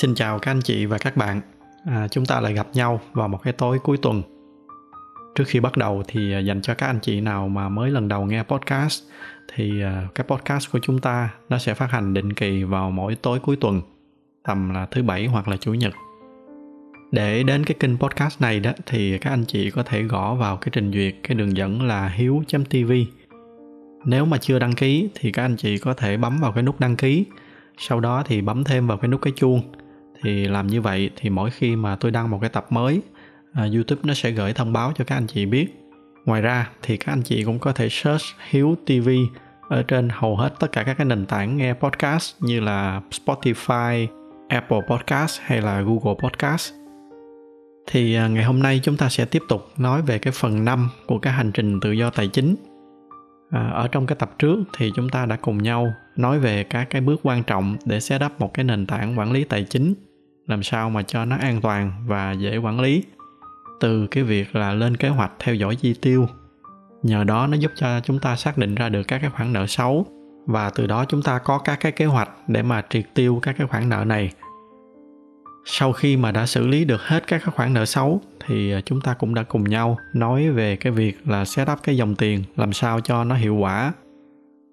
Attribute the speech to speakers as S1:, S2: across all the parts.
S1: Xin chào các anh chị và các bạn. À, chúng ta lại gặp nhau vào một cái tối cuối tuần. Trước khi bắt đầu thì à, dành cho các anh chị nào mà mới lần đầu nghe podcast thì à, cái podcast của chúng ta nó sẽ phát hành định kỳ vào mỗi tối cuối tuần, tầm là thứ bảy hoặc là chủ nhật. Để đến cái kênh podcast này đó thì các anh chị có thể gõ vào cái trình duyệt cái đường dẫn là hiếu.tv. Nếu mà chưa đăng ký thì các anh chị có thể bấm vào cái nút đăng ký sau đó thì bấm thêm vào cái nút cái chuông thì làm như vậy thì mỗi khi mà tôi đăng một cái tập mới à, youtube nó sẽ gửi thông báo cho các anh chị biết. Ngoài ra thì các anh chị cũng có thể search hiếu tv ở trên hầu hết tất cả các cái nền tảng nghe podcast như là spotify apple podcast hay là google podcast. Thì à, ngày hôm nay chúng ta sẽ tiếp tục nói về cái phần 5 của cái hành trình tự do tài chính. À, ở trong cái tập trước thì chúng ta đã cùng nhau nói về các cái bước quan trọng để set up một cái nền tảng quản lý tài chính làm sao mà cho nó an toàn và dễ quản lý. Từ cái việc là lên kế hoạch theo dõi chi tiêu, nhờ đó nó giúp cho chúng ta xác định ra được các cái khoản nợ xấu và từ đó chúng ta có các cái kế hoạch để mà triệt tiêu các cái khoản nợ này. Sau khi mà đã xử lý được hết các cái khoản nợ xấu thì à, chúng ta cũng đã cùng nhau nói về cái việc là set up cái dòng tiền làm sao cho nó hiệu quả.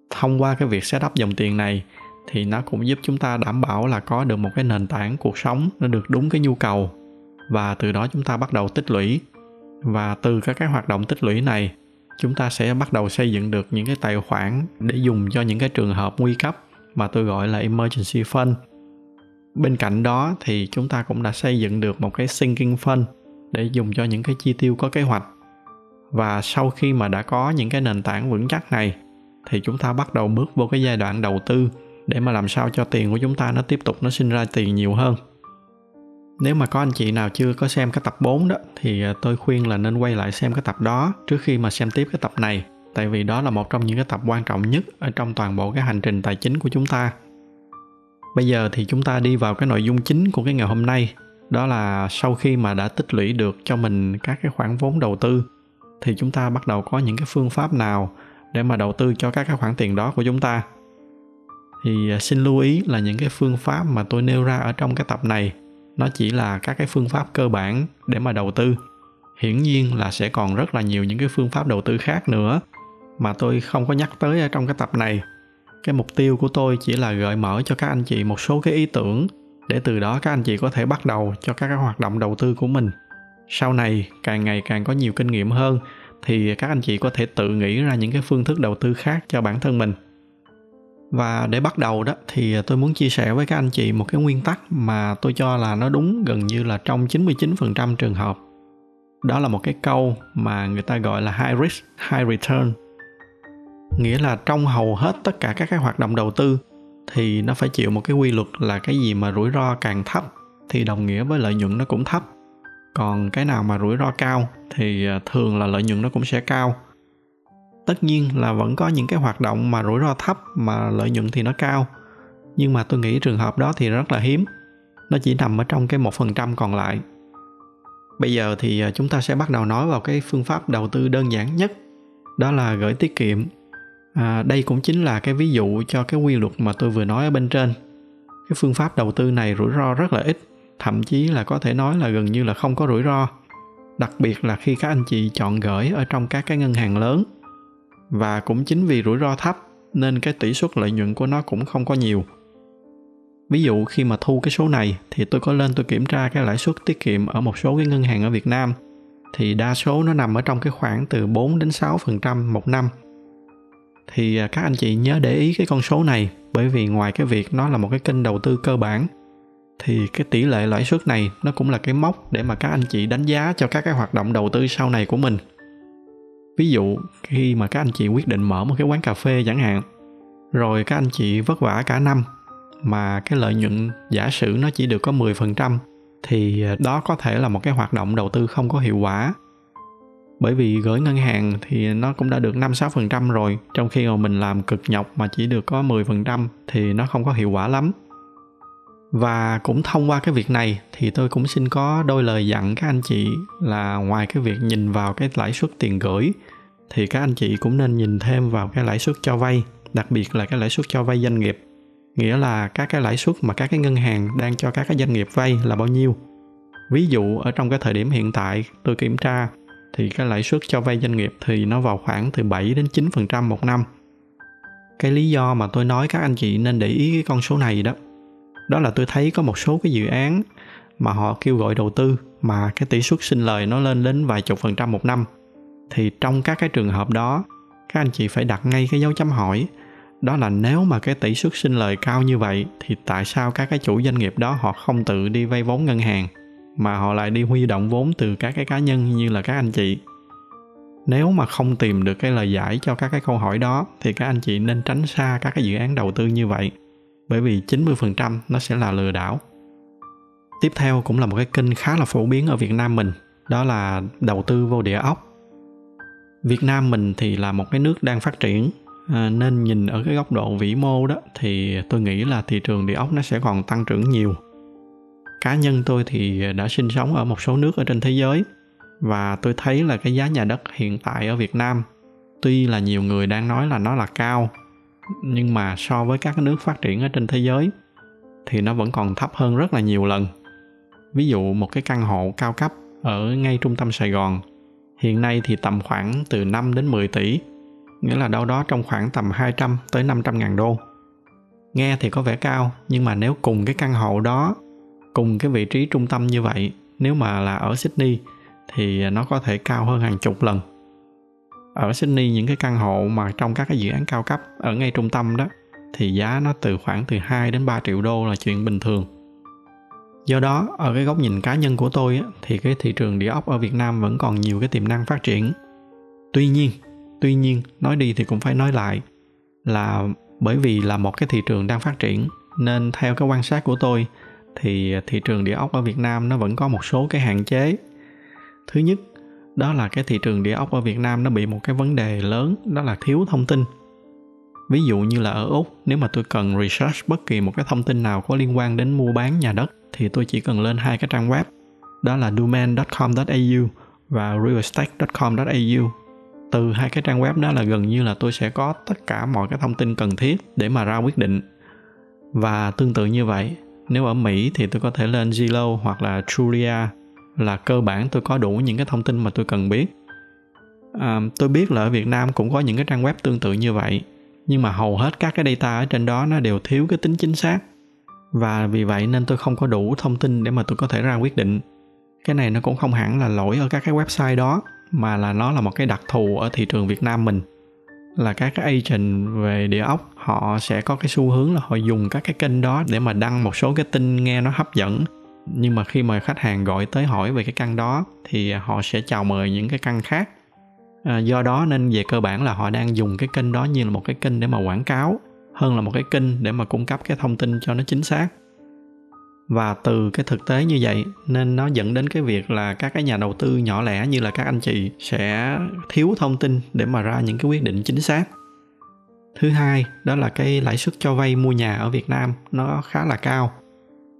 S1: Thông qua cái việc set up dòng tiền này thì nó cũng giúp chúng ta đảm bảo là có được một cái nền tảng cuộc sống nó được đúng cái nhu cầu. Và từ đó chúng ta bắt đầu tích lũy. Và từ các cái hoạt động tích lũy này, chúng ta sẽ bắt đầu xây dựng được những cái tài khoản để dùng cho những cái trường hợp nguy cấp mà tôi gọi là emergency fund. Bên cạnh đó thì chúng ta cũng đã xây dựng được một cái sinking fund để dùng cho những cái chi tiêu có kế hoạch. Và sau khi mà đã có những cái nền tảng vững chắc này, thì chúng ta bắt đầu bước vô cái giai đoạn đầu tư để mà làm sao cho tiền của chúng ta nó tiếp tục nó sinh ra tiền nhiều hơn. Nếu mà có anh chị nào chưa có xem cái tập 4 đó, thì à, tôi khuyên là nên quay lại xem cái tập đó trước khi mà xem tiếp cái tập này, tại vì đó là một trong những cái tập quan trọng nhất ở trong toàn bộ cái hành trình tài chính của chúng ta. Bây giờ thì chúng ta đi vào cái nội dung chính của cái ngày hôm nay, đó là sau khi mà đã tích lũy được cho mình các cái khoản vốn đầu tư, thì chúng ta bắt đầu có những cái phương pháp nào để mà đầu tư cho các cái khoản tiền đó của chúng ta? Thì à, xin lưu ý là những cái phương pháp mà tôi nêu ra ở trong cái tập này, nó chỉ là các cái phương pháp cơ bản để mà đầu tư. Hiển nhiên là sẽ còn rất là nhiều những cái phương pháp đầu tư khác nữa mà tôi không có nhắc tới ở trong cái tập này. Cái mục tiêu của tôi chỉ là gợi mở cho các anh chị một số cái ý tưởng để từ đó các anh chị có thể bắt đầu cho các cái hoạt động đầu tư của mình. Sau này, càng ngày càng có nhiều kinh nghiệm hơn thì các anh chị có thể tự nghĩ ra những cái phương thức đầu tư khác cho bản thân mình và để bắt đầu đó thì tôi muốn chia sẻ với các anh chị một cái nguyên tắc mà tôi cho là nó đúng gần như là trong 99% trường hợp. Đó là một cái câu mà người ta gọi là high risk, high return. Nghĩa là trong hầu hết tất cả các cái hoạt động đầu tư thì nó phải chịu một cái quy luật là cái gì mà rủi ro càng thấp thì đồng nghĩa với lợi nhuận nó cũng thấp. Còn cái nào mà rủi ro cao thì à, thường là lợi nhuận nó cũng sẽ cao tất nhiên là vẫn có những cái hoạt động mà rủi ro thấp mà lợi nhuận thì nó cao. Nhưng mà tôi nghĩ trường hợp đó thì rất là hiếm. Nó chỉ nằm ở trong cái một phần trăm còn lại. Bây giờ thì à, chúng ta sẽ bắt đầu nói vào cái phương pháp đầu tư đơn giản nhất. Đó là gửi tiết kiệm. À, đây cũng chính là cái ví dụ cho cái quy luật mà tôi vừa nói ở bên trên. Cái phương pháp đầu tư này rủi ro rất là ít thậm chí là có thể nói là gần như là không có rủi ro. Đặc biệt là khi các anh chị chọn gửi ở trong các cái ngân hàng lớn và cũng chính vì rủi ro thấp, nên cái tỷ suất lợi nhuận của nó cũng không có nhiều. Ví dụ khi mà thu cái số này, thì tôi có lên tôi kiểm tra cái lãi suất tiết kiệm ở một số cái ngân hàng ở Việt Nam. Thì đa số nó nằm ở trong cái khoảng từ 4 đến 6% một năm. Thì à, các anh chị nhớ để ý cái con số này, bởi vì ngoài cái việc nó là một cái kênh đầu tư cơ bản, thì cái tỷ lệ lãi suất này nó cũng là cái mốc để mà các anh chị đánh giá cho các cái hoạt động đầu tư sau này của mình ví dụ khi mà các anh chị quyết định mở một cái quán cà phê chẳng hạn rồi các anh chị vất vả cả năm mà cái lợi nhuận giả sử nó chỉ được có 10% thì đó có thể là một cái hoạt động đầu tư không có hiệu quả. Bởi vì gửi ngân hàng thì nó cũng đã được 5-6% rồi, trong khi mà mình làm cực nhọc mà chỉ được có 10% thì nó không có hiệu quả lắm. Và cũng thông qua cái việc này thì tôi cũng xin có đôi lời dặn các anh chị là ngoài cái việc nhìn vào cái lãi suất tiền gửi thì các anh chị cũng nên nhìn thêm vào cái lãi suất cho vay, đặc biệt là cái lãi suất cho vay doanh nghiệp. nghĩa là các cái lãi suất mà các cái ngân hàng đang cho các cái doanh nghiệp vay là bao nhiêu ví dụ ở trong cái thời điểm hiện tại tôi kiểm tra thì cái lãi suất cho vay doanh nghiệp thì nó vào khoảng từ 7 đến 9% một năm. Cái lý do mà tôi nói các anh chị nên để ý cái con số này đó, đó là tôi thấy có một số cái dự án mà họ kêu gọi đầu tư mà cái tỷ suất sinh lời nó lên đến vài chục phần trăm một năm. Thì trong các cái trường hợp đó, các anh chị phải đặt ngay cái dấu chấm hỏi đó là nếu mà cái tỷ suất sinh lời cao như vậy thì tại sao các cái chủ doanh nghiệp đó họ không tự đi vay vốn ngân hàng mà họ lại đi huy động vốn từ các cái cá nhân như là các anh chị nếu mà không tìm được cái lời giải cho các cái câu hỏi đó thì các anh chị nên tránh xa các cái dự án đầu tư như vậy bởi vì 90% nó sẽ là lừa đảo. Tiếp theo cũng là một cái kênh khá là phổ biến ở Việt Nam mình, đó là đầu tư vô địa ốc. Việt Nam mình thì là một cái nước đang phát triển à, nên nhìn ở cái góc độ vĩ mô đó thì tôi nghĩ là thị trường địa ốc nó sẽ còn tăng trưởng nhiều cá nhân tôi thì đã sinh sống ở một số nước ở trên thế giới và tôi thấy là cái giá nhà đất hiện tại ở Việt Nam tuy là nhiều người đang nói là nó là cao nhưng mà so với các nước phát triển ở trên thế giới thì nó vẫn còn thấp hơn rất là nhiều lần. Ví dụ một cái căn hộ cao cấp ở ngay trung tâm Sài Gòn hiện nay thì tầm khoảng từ 5 đến 10 tỷ, nghĩa là đâu đó trong khoảng tầm 200 tới 500 ngàn đô. Nghe thì có vẻ cao, nhưng mà nếu cùng cái căn hộ đó cùng cái vị trí trung tâm như vậy nếu mà là ở Sydney thì nó có thể cao hơn hàng chục lần ở Sydney những cái căn hộ mà trong các cái dự án cao cấp ở ngay trung tâm đó thì giá nó từ khoảng từ 2 đến 3 triệu đô là chuyện bình thường. Do đó, ở cái góc nhìn cá nhân của tôi thì cái thị trường địa ốc ở Việt Nam vẫn còn nhiều cái tiềm năng phát triển. Tuy nhiên, tuy nhiên nói đi thì cũng phải nói lại là bởi vì là một cái thị trường đang phát triển nên theo cái quan sát của tôi thì thị trường địa ốc ở Việt Nam nó vẫn có một số cái hạn chế. Thứ nhất, đó là cái thị trường địa ốc ở Việt Nam nó bị một cái vấn đề lớn đó là thiếu thông tin. Ví dụ như là ở Úc, nếu mà tôi cần research bất kỳ một cái thông tin nào có liên quan đến mua bán nhà đất thì tôi chỉ cần lên hai cái trang web đó là domain.com.au và realestate.com.au. Từ hai cái trang web đó là gần như là tôi sẽ có tất cả mọi cái thông tin cần thiết để mà ra quyết định. Và tương tự như vậy, nếu ở Mỹ thì tôi có thể lên Zillow hoặc là Trulia là cơ bản tôi có đủ những cái thông tin mà tôi cần biết. À, tôi biết là ở Việt Nam cũng có những cái trang web tương tự như vậy nhưng mà hầu hết các cái data ở trên đó nó đều thiếu cái tính chính xác. Và vì vậy nên tôi không có đủ thông tin để mà tôi có thể ra quyết định. Cái này nó cũng không hẳn là lỗi ở các cái website đó mà là nó là một cái đặc thù ở thị trường Việt Nam mình. Là các cái agent về địa ốc họ sẽ có cái xu hướng là họ dùng các cái kênh đó để mà đăng một số cái tin nghe nó hấp dẫn nhưng mà khi mà khách hàng gọi tới hỏi về cái căn đó thì họ sẽ chào mời những cái căn khác. À, do đó nên về cơ bản là họ đang dùng cái kênh đó như là một cái kênh để mà quảng cáo hơn là một cái kênh để mà cung cấp cái thông tin cho nó chính xác. Và từ cái thực tế như vậy nên nó dẫn đến cái việc là các cái nhà đầu tư nhỏ lẻ như là các anh chị sẽ thiếu thông tin để mà ra những cái quyết định chính xác. Thứ hai đó là cái lãi suất cho vay mua nhà ở việt nam nó khá là cao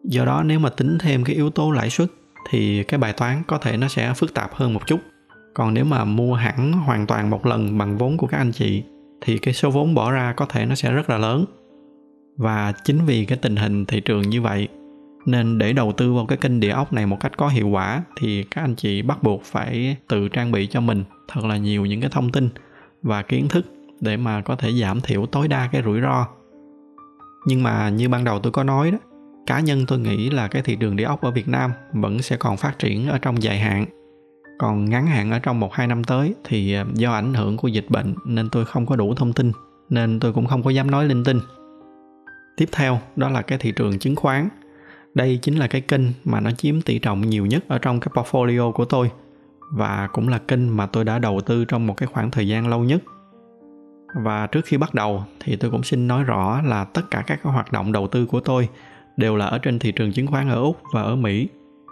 S1: do đó nếu mà tính thêm cái yếu tố lãi suất thì cái bài toán có thể nó sẽ phức tạp hơn một chút. Còn nếu mà mua hẳn hoàn toàn một lần bằng vốn của các anh chị thì cái số vốn bỏ ra có thể nó sẽ rất là lớn. Và chính vì cái tình hình thị trường như vậy nên để đầu tư vào cái kênh địa ốc này một cách có hiệu quả thì các anh chị bắt buộc phải tự trang bị cho mình thật là nhiều những cái thông tin và kiến thức để mà có thể giảm thiểu tối đa cái rủi ro. Nhưng mà như ban đầu tôi có nói đó cá nhân tôi nghĩ là cái thị trường địa ốc ở Việt Nam vẫn sẽ còn phát triển ở trong dài hạn. Còn ngắn hạn ở trong một hai năm tới thì ờ, do ảnh hưởng của dịch bệnh nên tôi không có đủ thông tin, nên tôi cũng không có dám nói linh tinh. Tiếp theo, đó là cái thị trường chứng khoán. Đây chính là cái kênh mà nó chiếm tỷ trọng nhiều nhất ở trong cái portfolio của tôi và cũng là kênh mà tôi đã đầu tư trong một cái khoảng thời gian lâu nhất. Và trước khi bắt đầu thì tôi cũng xin nói rõ là tất cả các hoạt động đầu tư của tôi đều là ở trên thị trường chứng khoán ở úc và ở mỹ.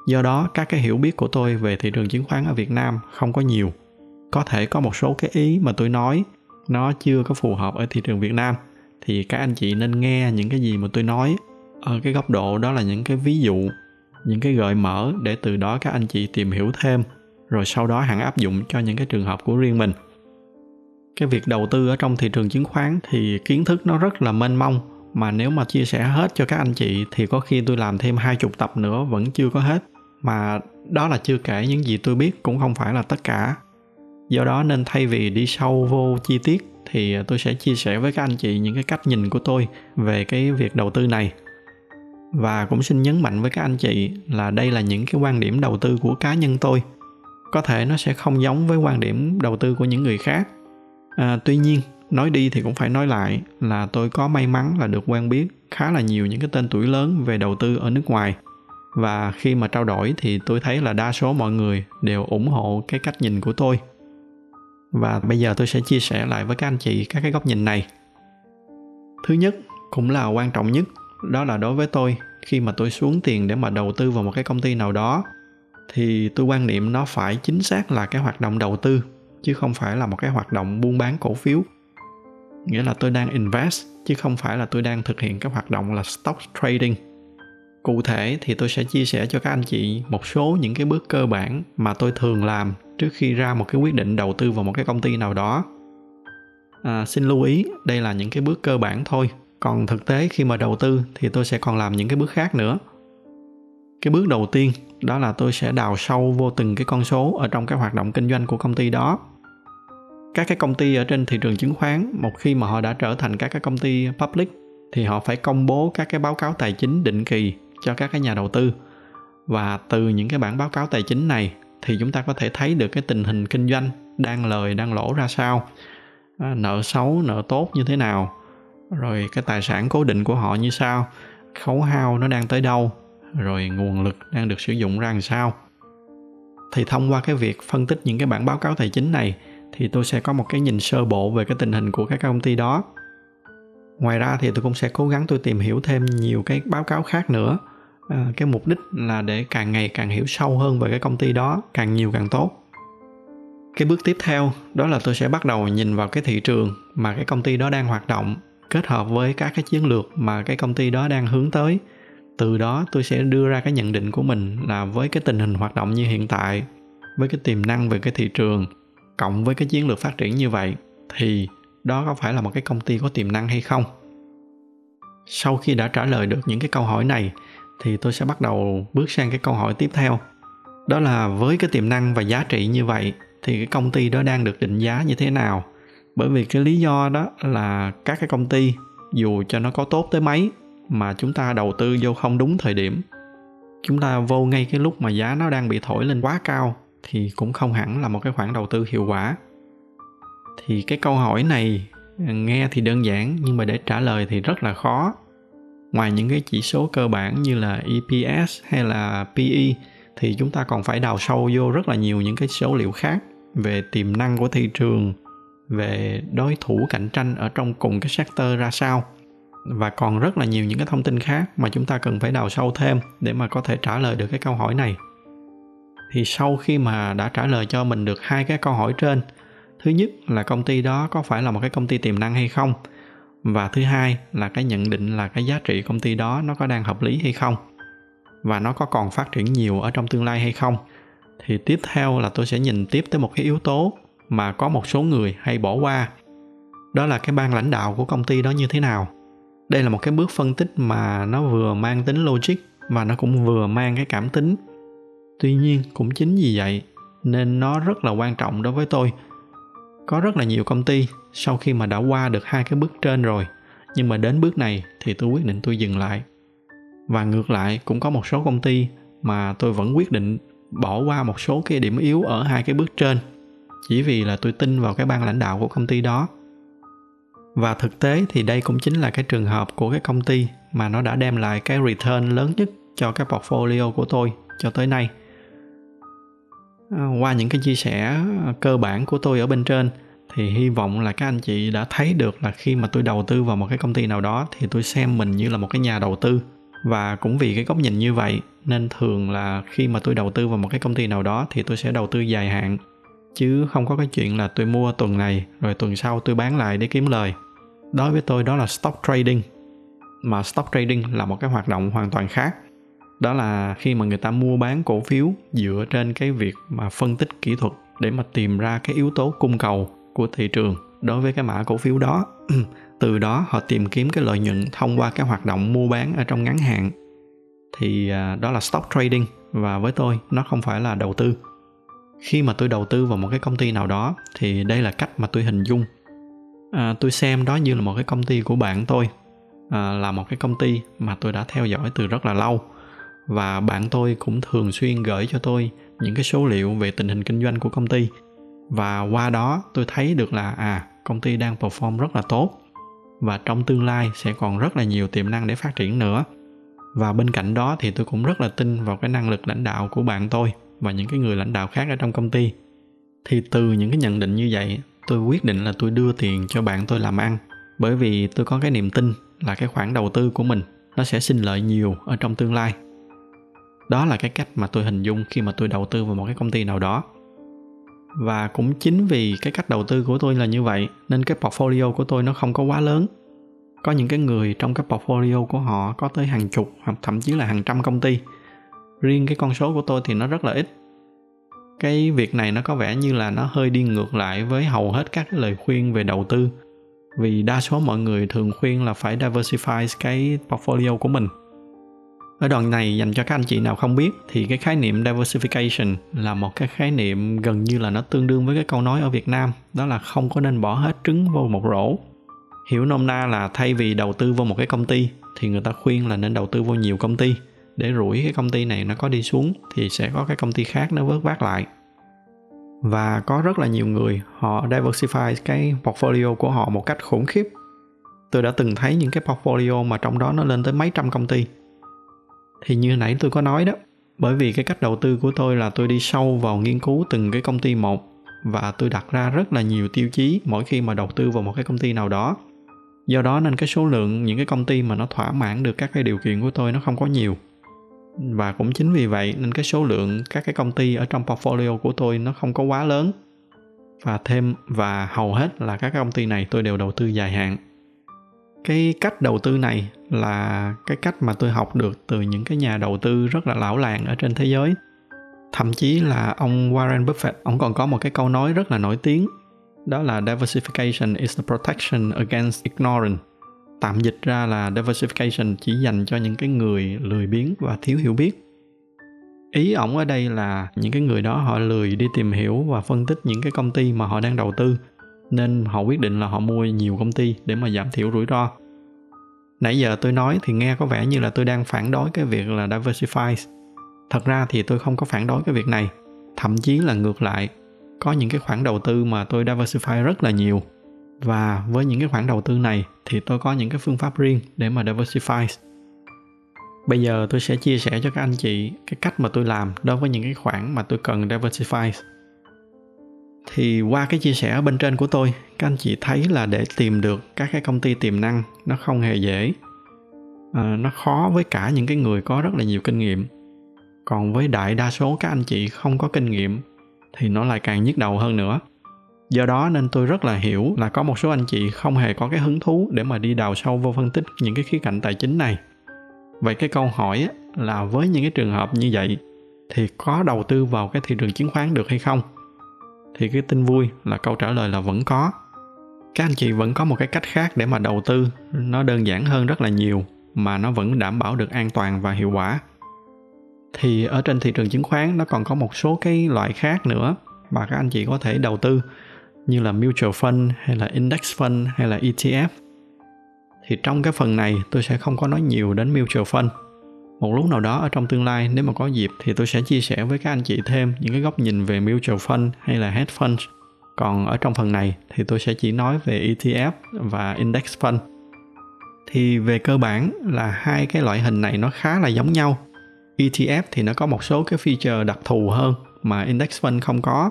S1: Do đó, các cái hiểu biết của tôi về thị trường chứng khoán ở việt nam không có nhiều. Có thể có một số cái ý mà tôi nói, nó chưa có phù hợp ở thị trường việt nam, thì các anh chị nên nghe những cái gì mà tôi nói. Ở cái góc độ đó là những cái ví dụ, những cái gợi mở để từ đó các anh chị tìm hiểu thêm, rồi sau đó hẳn áp dụng cho những cái trường hợp của riêng mình. Cái việc đầu tư ở trong thị trường chứng khoán thì kiến thức nó rất là mênh mông mà nếu mà chia sẻ hết cho các anh chị thì có khi tôi làm thêm hai chục tập nữa vẫn chưa có hết. Mà đó là chưa kể những gì tôi biết cũng không phải là tất cả. Do đó nên thay vì đi sâu vô chi tiết thì tôi sẽ chia sẻ với các anh chị những cái cách nhìn của tôi về cái việc đầu tư này. Và cũng xin nhấn mạnh với các anh chị là đây là những cái quan điểm đầu tư của cá nhân tôi. Có thể nó sẽ không giống với quan điểm đầu tư của những người khác. À, tuy nhiên nói đi thì cũng phải nói lại là tôi có may mắn là được quen biết khá là nhiều những cái tên tuổi lớn về đầu tư ở nước ngoài. Và khi mà trao đổi thì tôi thấy là đa số mọi người đều ủng hộ cái cách nhìn của tôi. Và bây giờ tôi sẽ chia sẻ lại với các anh chị các cái góc nhìn này. Thứ nhất, cũng là quan trọng nhất, đó là đối với tôi, khi mà tôi xuống tiền để mà đầu tư vào một cái công ty nào đó, thì tôi quan niệm nó phải chính xác là cái hoạt động đầu tư, chứ không phải là một cái hoạt động buôn bán cổ phiếu nghĩa là tôi đang invest chứ không phải là tôi đang thực hiện các hoạt động là stock trading. Cụ thể thì tôi sẽ chia sẻ cho các anh chị một số những cái bước cơ bản mà tôi thường làm trước khi ra một cái quyết định đầu tư vào một cái công ty nào đó. À, xin lưu ý đây là những cái bước cơ bản thôi. Còn thực tế khi mà đầu tư thì tôi sẽ còn làm những cái bước khác nữa. Cái bước đầu tiên đó là tôi sẽ đào sâu vô từng cái con số ở trong cái hoạt động kinh doanh của công ty đó các cái công ty ở trên thị trường chứng khoán, một khi mà họ đã trở thành các cái công ty public, thì họ phải công bố các cái báo cáo tài chính định kỳ cho các cái nhà đầu tư. Và từ những cái bản báo cáo tài chính này thì chúng ta có thể thấy được cái tình hình kinh doanh đang lời, đang lỗ ra sao. À, nợ xấu, nợ tốt như thế nào, rồi cái tài sản cố định của họ như sao, khấu hao nó đang tới đâu, rồi nguồn lực đang được sử dụng ra làm sao. Thì thông qua cái việc phân tích những cái bản báo cáo tài chính này thì tôi sẽ có một cái nhìn sơ bộ về cái tình hình của các công ty đó. Ngoài ra thì tôi cũng sẽ cố gắng tôi tìm hiểu thêm nhiều cái báo cáo khác nữa. À, cái mục đích là để càng ngày càng hiểu sâu hơn về cái công ty đó càng nhiều càng tốt. Cái bước tiếp theo đó là tôi sẽ bắt đầu nhìn vào cái thị trường mà cái công ty đó đang hoạt động kết hợp với các cái chiến lược mà cái công ty đó đang hướng tới. Từ đó tôi sẽ đưa ra cái nhận định của mình là với cái tình hình hoạt động như hiện tại với cái tiềm năng về cái thị trường cộng với cái chiến lược phát triển như vậy thì đó có phải là một cái công ty có tiềm năng hay không? Sau khi đã trả lời được những cái câu hỏi này thì tôi sẽ bắt đầu bước sang cái câu hỏi tiếp theo. Đó là với cái tiềm năng và giá trị như vậy thì cái công ty đó đang được định giá như thế nào? Bởi vì cái lý do đó là các cái công ty dù cho nó có tốt tới mấy mà chúng ta đầu tư vô không đúng thời điểm, chúng ta vô ngay cái lúc mà giá nó đang bị thổi lên quá cao thì cũng không hẳn là một cái khoản đầu tư hiệu quả. Thì cái câu hỏi này à, nghe thì đơn giản nhưng mà để trả lời thì rất là khó. Ngoài những cái chỉ số cơ bản như là EPS hay là PE thì chúng ta còn phải đào sâu vô rất là nhiều những cái số liệu khác về tiềm năng của thị trường, về đối thủ cạnh tranh ở trong cùng cái sector ra sao. Và còn rất là nhiều những cái thông tin khác mà chúng ta cần phải đào sâu thêm để mà có thể trả lời được cái câu hỏi này thì sau khi mà đã trả lời cho mình được hai cái câu hỏi trên, thứ nhất là công ty đó có phải là một cái công ty tiềm năng hay không? Và thứ hai là cái nhận định là cái giá trị công ty đó nó có đang hợp lý hay không? Và nó có còn phát triển nhiều ở trong tương lai hay không? Thì tiếp theo là tôi sẽ nhìn tiếp tới một cái yếu tố mà có một số người hay bỏ qua. Đó là cái ban lãnh đạo của công ty đó như thế nào? Đây là một cái bước phân tích mà nó vừa mang tính logic và nó cũng vừa mang cái cảm tính tuy nhiên, cũng chính vì vậy nên nó rất là quan trọng đối với tôi. Có rất là nhiều công ty sau khi mà đã qua được hai cái bước trên rồi, nhưng mà đến bước này thì tôi quyết định tôi dừng lại. Và ngược lại, cũng có một số công ty mà tôi vẫn quyết định bỏ qua một số cái điểm yếu ở hai cái bước trên, chỉ vì là tôi tin vào cái ban lãnh đạo của công ty đó. Và thực tế thì đây cũng chính là cái trường hợp của cái công ty mà nó đã đem lại cái return lớn nhất cho cái portfolio của tôi cho tới nay. À, qua những cái chia sẻ à, cơ bản của tôi ở bên trên, thì hy vọng là các anh chị đã thấy được là khi mà tôi đầu tư vào một cái công ty nào đó, thì tôi xem mình như là một cái nhà đầu tư. Và cũng vì cái góc nhìn như vậy, nên thường là khi mà tôi đầu tư vào một cái công ty nào đó, thì tôi sẽ đầu tư dài hạn. Chứ không có cái chuyện là tôi mua tuần này, rồi tuần sau tôi bán lại để kiếm lời. Đối với tôi, đó là stock trading. Mà stock trading là một cái hoạt động hoàn toàn khác đó là khi mà người ta mua bán cổ phiếu dựa trên cái việc mà phân tích kỹ thuật để mà tìm ra cái yếu tố cung cầu của thị trường đối với cái mã cổ phiếu đó. Từ đó họ tìm kiếm cái lợi nhuận thông qua cái hoạt động mua bán ở trong ngắn hạn. Thì à, đó là stock trading và với tôi nó không phải là đầu tư. Khi mà tôi đầu tư vào một cái công ty nào đó thì đây là cách mà tôi hình dung. À, tôi xem đó như là một cái công ty của bạn tôi à, là một cái công ty mà tôi đã theo dõi từ rất là lâu và bạn tôi cũng thường xuyên gửi cho tôi những cái số liệu về tình hình kinh doanh của công ty. Và qua đó tôi thấy được là à công ty đang perform rất là tốt và trong tương lai sẽ còn rất là nhiều tiềm năng để phát triển nữa. Và bên cạnh đó thì tôi cũng rất là tin vào cái năng lực lãnh đạo của bạn tôi và những cái người lãnh đạo khác ở trong công ty. Thì từ những cái nhận định như vậy, tôi quyết định là tôi đưa tiền cho bạn tôi làm ăn, bởi vì tôi có cái niềm tin là cái khoản đầu tư của mình nó sẽ sinh lợi nhiều ở trong tương lai đó là cái cách mà tôi hình dung khi mà tôi đầu tư vào một cái công ty nào đó. Và cũng chính vì cái cách đầu tư của tôi là như vậy, nên cái portfolio của tôi nó không có quá lớn. Có những cái người trong cái portfolio của họ có tới hàng chục, hoặc thậm chí là hàng trăm công ty. Riêng cái con số của tôi thì nó rất là ít. Cái việc này nó có vẻ như là nó hơi đi ngược lại với hầu hết các cái lời khuyên về đầu tư. Vì đa số mọi người thường khuyên là phải diversify cái portfolio của mình ở đoạn này dành cho các anh chị nào không biết thì cái khái niệm diversification là một cái khái niệm gần như là nó tương đương với cái câu nói ở Việt Nam, đó là không có nên bỏ hết trứng vô một rổ. Hiểu nôm na là thay vì đầu tư vào một cái công ty thì người ta khuyên là nên đầu tư vào nhiều công ty. Để rủi cái công ty này nó có đi xuống thì sẽ có cái công ty khác nó vớt vát lại. Và có rất là nhiều người họ diversify cái portfolio của họ một cách khủng khiếp. Tôi đã từng thấy những cái portfolio mà trong đó nó lên tới mấy trăm công ty thì như nãy tôi có nói đó, bởi vì cái cách đầu tư của tôi là tôi đi sâu vào nghiên cứu từng cái công ty một và tôi đặt ra rất là nhiều tiêu chí mỗi khi mà đầu tư vào một cái công ty nào đó. Do đó nên cái số lượng những cái công ty mà nó thỏa mãn được các cái điều kiện của tôi nó không có nhiều. Và cũng chính vì vậy nên cái số lượng các cái công ty ở trong portfolio của tôi nó không có quá lớn. Và thêm, và hầu hết là các công ty này tôi đều đầu tư dài hạn cái cách đầu tư này là cái cách mà tôi học được từ những cái nhà đầu tư rất là lão làng ở trên thế giới. Thậm chí là ông Warren Buffett, ông còn có một cái câu nói rất là nổi tiếng, đó là diversification is the protection against ignorance. Tạm dịch ra là diversification chỉ dành cho những cái người lười biếng và thiếu hiểu biết. Ý ổng ở đây là những cái người đó họ lười đi tìm hiểu và phân tích những cái công ty mà họ đang đầu tư nên họ quyết định là họ mua nhiều công ty để mà giảm thiểu rủi ro. Nãy giờ tôi nói thì nghe có vẻ như là tôi đang phản đối cái việc là diversify. Thật ra thì tôi không có phản đối cái việc này, thậm chí là ngược lại. Có những cái khoản đầu tư mà tôi diversify rất là nhiều. Và với những cái khoản đầu tư này thì tôi có những cái phương pháp riêng để mà diversify. Bây giờ tôi sẽ chia sẻ cho các anh chị cái cách mà tôi làm đối với những cái khoản mà tôi cần diversify thì qua cái chia sẻ ở bên trên của tôi các anh chị thấy là để tìm được các cái công ty tiềm năng nó không hề dễ. À, nó khó với cả những cái người có rất là nhiều kinh nghiệm. Còn với đại đa số các anh chị không có kinh nghiệm thì nó lại càng nhức đầu hơn nữa. Do đó nên tôi rất là hiểu là có một số anh chị không hề có cái hứng thú để mà đi đào sâu vô phân tích những cái khía cạnh tài chính này. Vậy cái câu hỏi là với những cái trường hợp như vậy thì có đầu tư vào cái thị trường chứng khoán được hay không? Thì cái tin vui là câu trả lời là vẫn có. Các anh chị vẫn có một cái cách khác để mà đầu tư. Nó đơn giản hơn rất là nhiều, mà nó vẫn đảm bảo được an toàn và hiệu quả. Thì ở trên thị trường chứng khoán, nó còn có một số cái loại khác nữa mà các anh chị có thể đầu tư, như là mutual fund, hay là index fund, hay là ETF thì trong cái phần này, tôi sẽ không có nói nhiều đến mutual fund một lúc nào đó ở trong tương lai nếu mà có dịp thì tôi sẽ chia sẻ với các anh chị thêm những cái góc nhìn về mutual fund hay là hedge fund còn ở trong phần này thì tôi sẽ chỉ nói về ETF và index fund. Thì về cơ bản là hai cái loại hình này nó khá là giống nhau. ETF thì nó có một số cái feature đặc thù hơn mà index fund không có.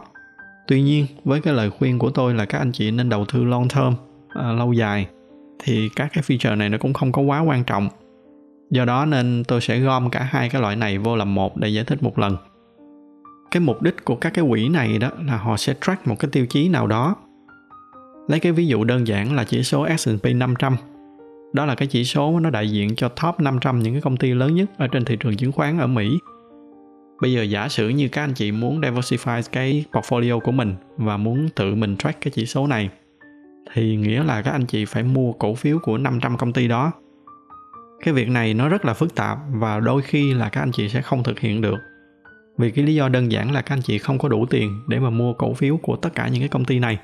S1: Tuy nhiên với cái lời khuyên của tôi là các anh chị nên đầu tư long term à, lâu dài thì các cái feature này nó cũng không có quá quan trọng do đó nên tôi sẽ gom cả hai cái loại này vô làm một để giải thích một lần. Cái mục đích của các cái quỹ này đó là họ sẽ track một cái tiêu chí nào đó. Lấy cái ví dụ đơn giản là chỉ số S&P 500 đó là cái chỉ số nó đại diện cho top 500 những cái công ty lớn nhất ở trên thị trường chứng khoán ở Mỹ. Bây giờ giả sử như các anh chị muốn diversify cái portfolio của mình và muốn tự mình track cái chỉ số này, thì nghĩa là các anh chị phải mua cổ phiếu của 500 công ty đó. Cái việc này nó rất là phức tạp và đôi khi là các anh chị sẽ không thực hiện được. Vì cái lý do đơn giản là các anh chị không có đủ tiền để mà mua cổ phiếu của tất cả những cái công ty này.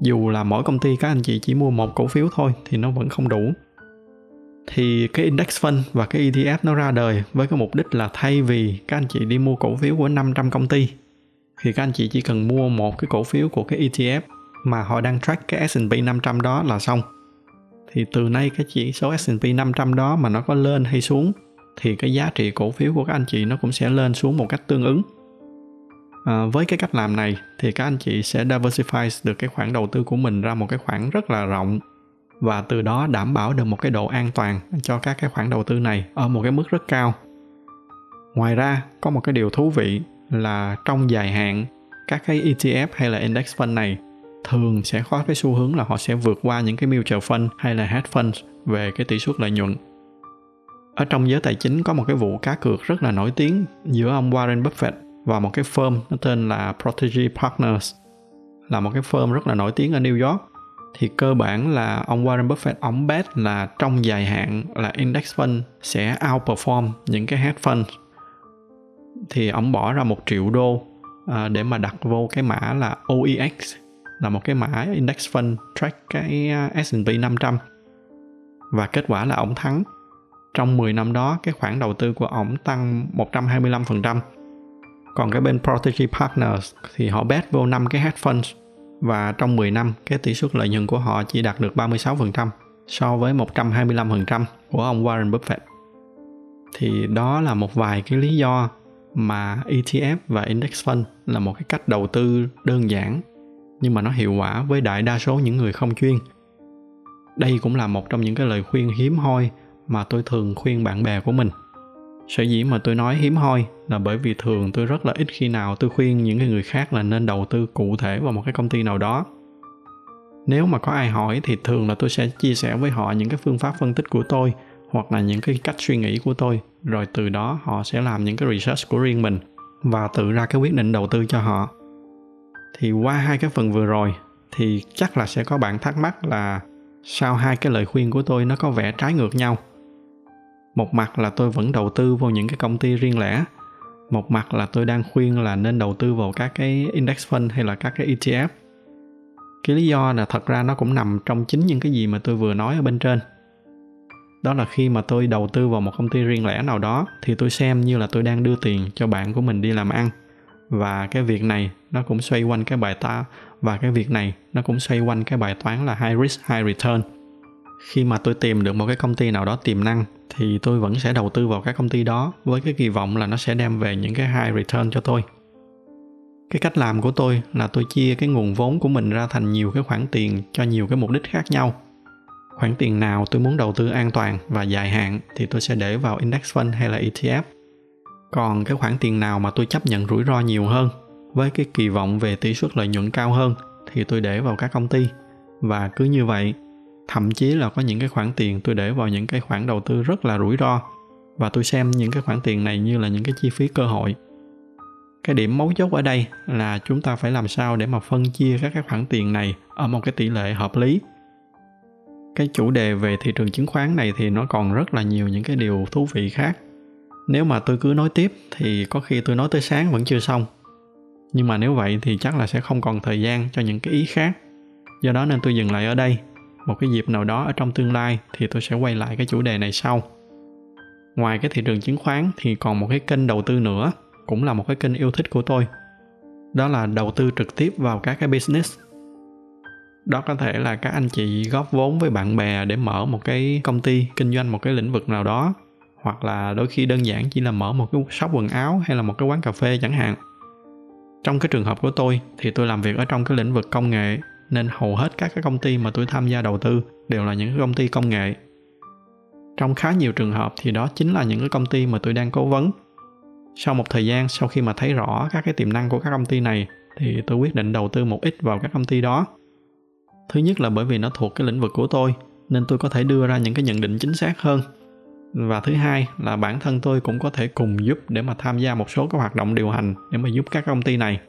S1: Dù là mỗi công ty các anh chị chỉ mua một cổ phiếu thôi thì nó vẫn không đủ. Thì cái index fund và cái ETF nó ra đời với cái mục đích là thay vì các anh chị đi mua cổ phiếu của 500 công ty, thì các anh chị chỉ cần mua một cái cổ phiếu của cái ETF mà họ đang track cái S&P 500 đó là xong. Thì từ nay cái chỉ số S&P 500 đó mà nó có lên hay xuống thì cái giá trị cổ phiếu của các anh chị nó cũng sẽ lên xuống một cách tương ứng. À, với cái cách làm này thì các anh chị sẽ diversify được cái khoản đầu tư của mình ra một cái khoản rất là rộng và từ đó đảm bảo được một cái độ an toàn cho các cái khoản đầu tư này ở một cái mức rất cao. Ngoài ra, có một cái điều thú vị là trong dài hạn các cái ETF hay là index fund này thường sẽ có cái xu hướng là họ sẽ vượt qua những cái mutual fund hay là hedge fund về cái tỷ suất lợi nhuận. Ở trong giới tài chính có một cái vụ cá cược rất là nổi tiếng giữa ông Warren Buffett và một cái firm nó tên là Protege Partners là một cái firm rất là nổi tiếng ở New York. Thì cơ bản là ông Warren Buffett ông bet là trong dài hạn là index fund sẽ outperform những cái hedge fund. Thì ông bỏ ra một triệu đô à, để mà đặt vô cái mã là OEX là một cái mã index fund track cái uh, S&P 500 và kết quả là ông thắng. Trong 10 năm đó, cái khoản đầu tư của ổng tăng 125% còn cái bên Protege Partners thì họ bet vô 5 cái hedge funds. Và trong 10 năm, cái tỷ suất lợi nhuận của họ chỉ đạt được 36% so với 125% của ông Warren Buffett. Thì đó là một vài cái lý do mà ETF và index fund là một cái cách đầu tư đơn giản nhưng mà nó hiệu quả với đại đa số những người không chuyên. Đây cũng là một trong những cái lời khuyên hiếm hoi mà tôi thường khuyên bạn bè của mình. Sở dĩ mà tôi nói hiếm hoi là bởi vì thường tôi rất là ít khi nào tôi khuyên những người khác là nên đầu tư cụ thể vào một cái công ty nào đó. Nếu mà có ai hỏi thì thường là tôi sẽ chia sẻ với họ những cái phương pháp phân tích của tôi hoặc là những cái cách suy nghĩ của tôi, rồi từ đó họ sẽ làm những cái research của riêng mình và tự ra cái quyết định đầu tư cho họ thì qua hai cái phần vừa rồi, thì chắc là sẽ có bạn thắc mắc là sao hai cái lời khuyên của tôi nó có vẻ trái ngược nhau? Một mặt là tôi vẫn đầu tư vào những cái công ty riêng lẻ, một mặt là tôi đang khuyên là nên đầu tư vào các cái index fund hay là các cái ETF cái lý do là thật ra nó cũng nằm trong chính những cái gì mà tôi vừa nói ở bên trên. Đó là khi mà tôi đầu tư vào một công ty riêng lẻ nào đó, thì tôi xem như là tôi đang đưa tiền cho bạn của mình đi làm ăn và cái việc này nó cũng xoay quanh cái bài toán và cái việc này nó cũng xoay quanh cái bài toán là high risk, high return. Khi mà tôi tìm được một cái công ty nào đó tiềm năng, thì tôi vẫn sẽ đầu tư vào cái công ty đó với cái kỳ vọng là nó sẽ đem về những cái high return cho tôi. Cái cách làm của tôi là tôi chia cái nguồn vốn của mình ra thành nhiều cái khoản tiền cho nhiều cái mục đích khác nhau. Khoản tiền nào tôi muốn đầu tư an toàn và dài hạn thì tôi sẽ để vào index fund hay là ETF. Còn cái khoản tiền nào mà tôi chấp nhận rủi ro nhiều hơn? Với cái kỳ vọng về tỷ suất lợi nhuận cao hơn thì tôi để vào các công ty. Và cứ như vậy, thậm chí là có những cái khoản tiền tôi để vào những cái khoản đầu tư rất là rủi ro. Và tôi xem những cái khoản tiền này như là những cái chi phí cơ hội. Cái điểm mấu chốt ở đây là chúng ta phải làm sao để mà phân chia các cái khoản tiền này ở một cái tỷ lệ hợp lý. Cái chủ đề về thị trường chứng khoán này thì nó còn rất là nhiều những cái điều thú vị khác nếu mà tôi cứ nói tiếp thì có khi tôi nói tới sáng vẫn chưa xong. Nhưng mà nếu vậy thì chắc là sẽ không còn thời gian cho những cái ý khác. Do đó nên tôi dừng lại ở đây. Một cái dịp nào đó ở trong tương lai thì tôi sẽ quay lại cái chủ đề này sau. Ngoài cái thị trường chứng khoán thì còn một cái kênh đầu tư nữa, cũng là một cái kênh yêu thích của tôi. Đó là đầu tư trực tiếp vào các cái business. Đó có thể là các anh chị góp vốn với bạn bè để mở một cái công ty kinh doanh một cái lĩnh vực nào đó hoặc là đôi khi đơn giản chỉ là mở một cái shop quần áo hay là một cái quán cà phê chẳng hạn. Trong cái trường hợp của tôi thì tôi làm việc ở trong cái lĩnh vực công nghệ, nên hầu hết các cái công ty mà tôi tham gia đầu tư đều là những cái công ty công nghệ. Trong khá nhiều trường hợp thì đó chính là những cái công ty mà tôi đang cố vấn. Sau một thời gian, sau khi mà thấy rõ các cái tiềm năng của các công ty này, thì tôi quyết định đầu tư một ít vào các công ty đó. Thứ nhất là bởi vì nó thuộc cái lĩnh vực của tôi, nên tôi có thể đưa ra những cái nhận định chính xác hơn và thứ hai là bản thân tôi cũng có thể cùng giúp để mà tham gia một số các hoạt động điều hành để mà giúp các công ty này.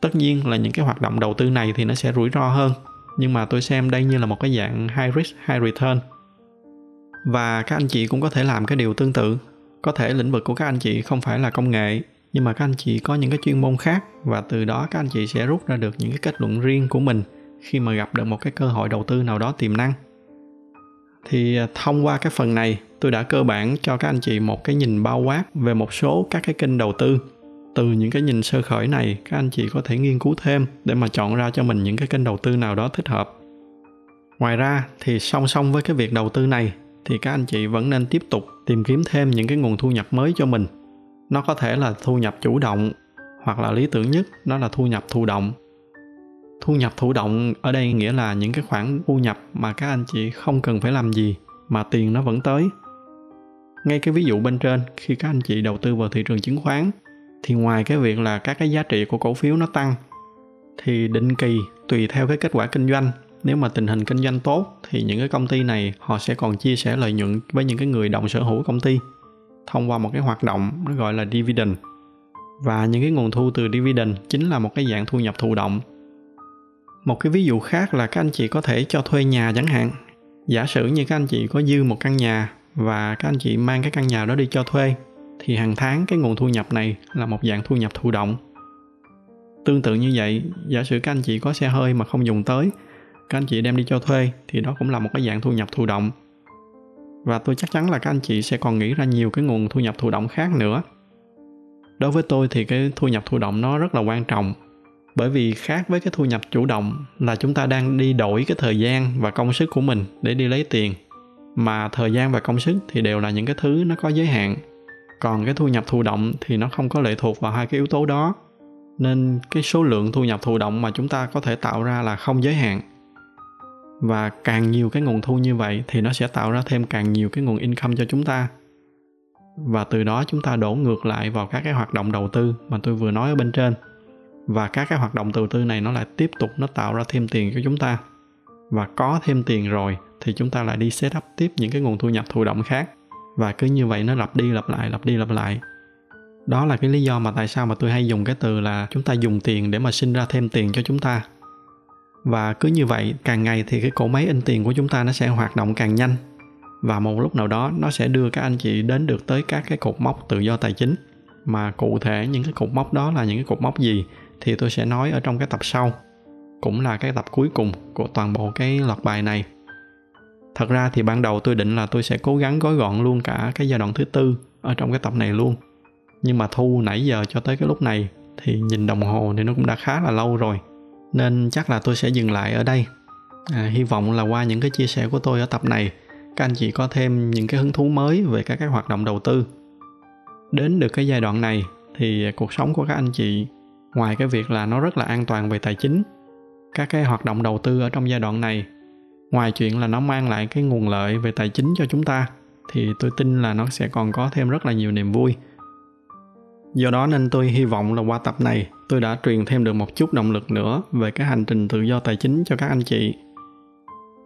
S1: Tất nhiên là những cái hoạt động đầu tư này thì nó sẽ rủi ro hơn, nhưng mà tôi xem đây như là một cái dạng high risk, high return. Và các anh chị cũng có thể làm cái điều tương tự. Có thể lĩnh vực của các anh chị không phải là công nghệ, nhưng mà các anh chị có những cái chuyên môn khác và từ đó các anh chị sẽ rút ra được những cái kết luận riêng của mình khi mà gặp được một cái cơ hội đầu tư nào đó tiềm năng thì à, thông qua cái phần này, tôi đã cơ bản cho các anh chị một cái nhìn bao quát về một số các cái kênh đầu tư. Từ những cái nhìn sơ khởi này, các anh chị có thể nghiên cứu thêm để mà chọn ra cho mình những cái kênh đầu tư nào đó thích hợp. Ngoài ra, thì song song với cái việc đầu tư này, thì các anh chị vẫn nên tiếp tục tìm kiếm thêm những cái nguồn thu nhập mới cho mình. Nó có thể là thu nhập chủ động hoặc là lý tưởng nhất, nó là thu nhập thụ động thu nhập thụ động ở đây nghĩa là những cái khoản thu nhập mà các anh chị không cần phải làm gì, mà tiền nó vẫn tới. Ngay cái ví dụ bên trên, khi các anh chị đầu tư vào thị trường chứng khoán, thì ngoài cái việc là các cái giá trị của cổ phiếu nó tăng, thì định kỳ tùy theo cái kết quả kinh doanh. Nếu mà tình hình kinh doanh tốt, thì những cái công ty này họ sẽ còn chia sẻ lợi nhuận với những cái người đồng sở hữu công ty thông qua một cái hoạt động nó gọi là dividend. Và những cái nguồn thu từ dividend chính là một cái dạng thu nhập thụ động một cái ví dụ khác là các anh chị có thể cho thuê nhà chẳng hạn. Giả sử như các anh chị có dư một căn nhà và các anh chị mang cái căn nhà đó đi cho thuê, thì hàng tháng cái nguồn thu nhập này là một dạng thu nhập thụ động. Tương tự như vậy, giả sử các anh chị có xe hơi mà không dùng tới, các anh chị đem đi cho thuê thì đó cũng là một cái dạng thu nhập thụ động. Và tôi chắc chắn là các anh chị sẽ còn nghĩ ra nhiều cái nguồn thu nhập thụ động khác nữa. Đối với tôi thì cái thu nhập thụ động nó rất là quan trọng bởi vì khác với cái thu nhập chủ động là chúng ta đang đi đổi cái thời gian và công sức của mình để đi lấy tiền. Mà thời gian và công sức thì đều là những cái thứ nó có giới hạn. Còn cái thu nhập thụ động thì nó không có lệ thuộc vào hai cái yếu tố đó. Nên cái số lượng thu nhập thụ động mà chúng ta có thể tạo ra là không giới hạn. Và càng nhiều cái nguồn thu như vậy thì nó sẽ tạo ra thêm càng nhiều cái nguồn income cho chúng ta. Và từ đó chúng ta đổ ngược lại vào các cái hoạt động đầu tư mà tôi vừa nói ở bên trên và các cái hoạt động đầu tư này nó lại tiếp tục nó tạo ra thêm tiền cho chúng ta. Và có thêm tiền rồi thì chúng ta lại đi set up tiếp những cái nguồn thu nhập thụ động khác. Và cứ như vậy nó lặp đi lặp lại, lặp đi lặp lại. Đó là cái lý do mà tại sao mà tôi hay dùng cái từ là chúng ta dùng tiền để mà sinh ra thêm tiền cho chúng ta. Và cứ như vậy, càng ngày thì cái cỗ máy in tiền của chúng ta nó sẽ hoạt động càng nhanh. Và một lúc nào đó, nó sẽ đưa các anh chị đến được tới các cái cột mốc tự do tài chính. Mà cụ thể những cái cột mốc đó là những cái cột mốc gì? Thì tôi sẽ nói ở trong cái tập sau cũng là cái tập cuối cùng của toàn bộ cái loạt bài này. Thật ra thì ban đầu tôi định là tôi sẽ cố gắng gói gọn luôn cả cái giai đoạn thứ tư ở trong cái tập này luôn. Nhưng mà thu nãy giờ cho tới cái lúc này thì nhìn đồng hồ thì nó cũng đã khá là lâu rồi nên chắc là tôi sẽ dừng lại ở đây. À, hy vọng là qua những cái chia sẻ của tôi ở tập này các anh chị có thêm những cái hứng thú mới về các cái hoạt động đầu tư. Đến được cái giai đoạn này thì cuộc sống của các anh chị ngoài cái việc là nó rất là an toàn về tài chính, các cái hoạt động đầu tư ở trong giai đoạn này, ngoài chuyện là nó mang lại cái nguồn lợi về tài chính cho chúng ta, thì tôi tin là nó sẽ còn có thêm rất là nhiều niềm vui. Do đó nên tôi hy vọng là qua tập này, tôi đã truyền thêm được một chút động lực nữa về cái hành trình tự do tài chính cho các anh chị.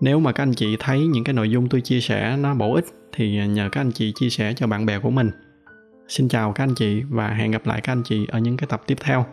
S1: Nếu mà các anh chị thấy những cái nội dung tôi chia sẻ nó bổ ích, thì nhờ các anh chị chia sẻ cho bạn bè của mình. Xin chào các anh chị và hẹn gặp lại các anh chị ở những cái tập tiếp theo.